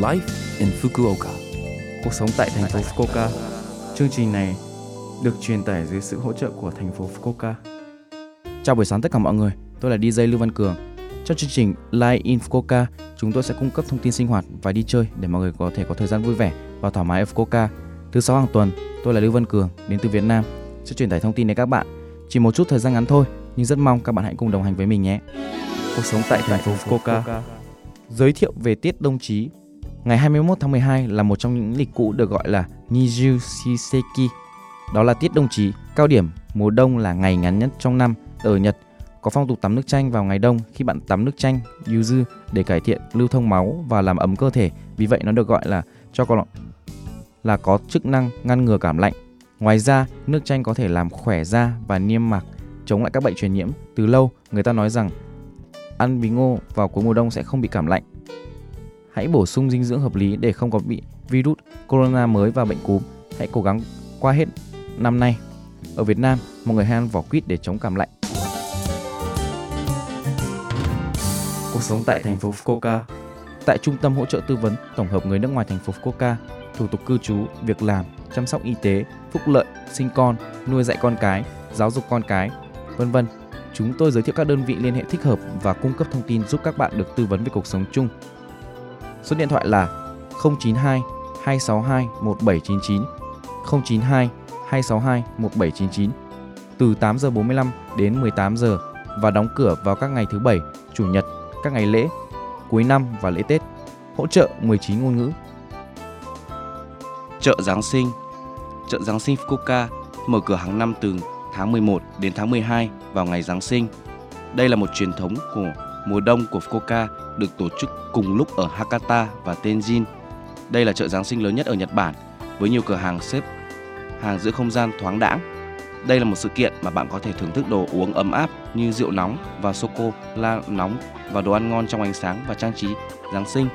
Life in Fukuoka. Cuộc sống tại thành phố Fukuoka. Chương trình này được truyền tải dưới sự hỗ trợ của thành phố Fukuoka. Chào buổi sáng tất cả mọi người, tôi là DJ Lưu Văn Cường. Trong chương trình Live in Fukuoka, chúng tôi sẽ cung cấp thông tin sinh hoạt và đi chơi để mọi người có thể có thời gian vui vẻ và thoải mái ở Fukuoka. Thứ sáu hàng tuần, tôi là Lưu Văn Cường đến từ Việt Nam sẽ truyền tải thông tin đến các bạn. Chỉ một chút thời gian ngắn thôi, nhưng rất mong các bạn hãy cùng đồng hành với mình nhé. Cuộc sống tại thành phố Fukuoka. Giới thiệu về tiết đồng chí. Ngày 21 tháng 12 là một trong những lịch cũ được gọi là Niju Shiseki. Đó là tiết Đông chí, cao điểm mùa đông là ngày ngắn nhất trong năm ở Nhật. Có phong tục tắm nước chanh vào ngày đông khi bạn tắm nước chanh yuzu để cải thiện lưu thông máu và làm ấm cơ thể. Vì vậy nó được gọi là cho con là có chức năng ngăn ngừa cảm lạnh. Ngoài ra, nước chanh có thể làm khỏe da và niêm mạc, chống lại các bệnh truyền nhiễm. Từ lâu, người ta nói rằng ăn bí ngô vào cuối mùa đông sẽ không bị cảm lạnh. Hãy bổ sung dinh dưỡng hợp lý để không có bị virus corona mới và bệnh cúm. Hãy cố gắng qua hết năm nay. Ở Việt Nam, mọi người hay ăn vỏ quýt để chống cảm lạnh. Cuộc sống tại thành phố Fukuoka Tại Trung tâm Hỗ trợ Tư vấn Tổng hợp người nước ngoài thành phố Fukuoka, thủ tục cư trú, việc làm, chăm sóc y tế, phúc lợi, sinh con, nuôi dạy con cái, giáo dục con cái, vân vân. Chúng tôi giới thiệu các đơn vị liên hệ thích hợp và cung cấp thông tin giúp các bạn được tư vấn về cuộc sống chung. Số điện thoại là 092 262 1799 092 262 1799 từ 8 giờ 45 đến 18 giờ và đóng cửa vào các ngày thứ bảy, chủ nhật, các ngày lễ, cuối năm và lễ Tết. Hỗ trợ 19 ngôn ngữ. Chợ Giáng sinh Chợ Giáng sinh Fukuoka mở cửa hàng năm từ tháng 11 đến tháng 12 vào ngày Giáng sinh. Đây là một truyền thống của mùa đông của Fukuoka được tổ chức cùng lúc ở Hakata và Tenjin. Đây là chợ Giáng sinh lớn nhất ở Nhật Bản với nhiều cửa hàng xếp hàng giữa không gian thoáng đãng. Đây là một sự kiện mà bạn có thể thưởng thức đồ uống ấm áp như rượu nóng và sô cô la nóng và đồ ăn ngon trong ánh sáng và trang trí Giáng sinh.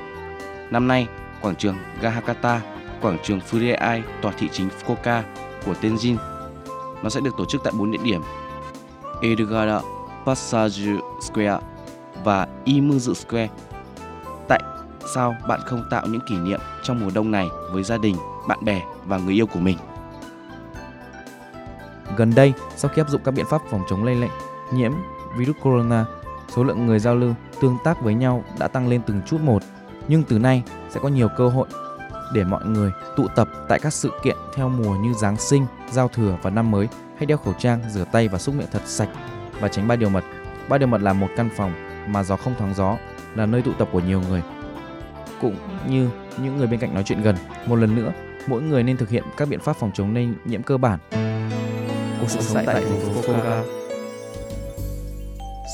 Năm nay, quảng trường Gahakata, quảng trường Furiai tòa thị chính Fukuoka của Tenjin nó sẽ được tổ chức tại bốn địa điểm Edgara Passage Square và Imuzu Square. Tại sao bạn không tạo những kỷ niệm trong mùa đông này với gia đình, bạn bè và người yêu của mình? Gần đây, sau khi áp dụng các biện pháp phòng chống lây lệnh nhiễm virus corona, số lượng người giao lưu, tương tác với nhau đã tăng lên từng chút một. Nhưng từ nay sẽ có nhiều cơ hội để mọi người tụ tập tại các sự kiện theo mùa như Giáng sinh, giao thừa và năm mới. Hãy đeo khẩu trang, rửa tay và xúc miệng thật sạch và tránh ba điều mật. Ba điều mật là một căn phòng mà gió không thoáng gió, là nơi tụ tập của nhiều người. Cũng như những người bên cạnh nói chuyện gần. Một lần nữa, mỗi người nên thực hiện các biện pháp phòng chống lây nhiễm cơ bản. Cuộc sống tại thành phố Fukuoka.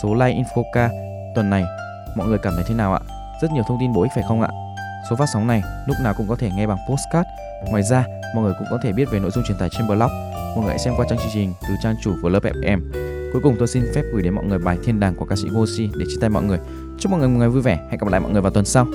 Số like Infoca tuần này mọi người cảm thấy thế nào ạ? Rất nhiều thông tin bổ ích phải không ạ? Số phát sóng này lúc nào cũng có thể nghe bằng postcard. Ngoài ra, mọi người cũng có thể biết về nội dung truyền tải trên blog. Mọi người hãy xem qua trang chương trình từ trang chủ của lớp FM. Cuối cùng tôi xin phép gửi đến mọi người bài Thiên đàng của ca sĩ Gosi để chia tay mọi người. Chúc mọi người một ngày vui vẻ. Hẹn gặp lại mọi người vào tuần sau.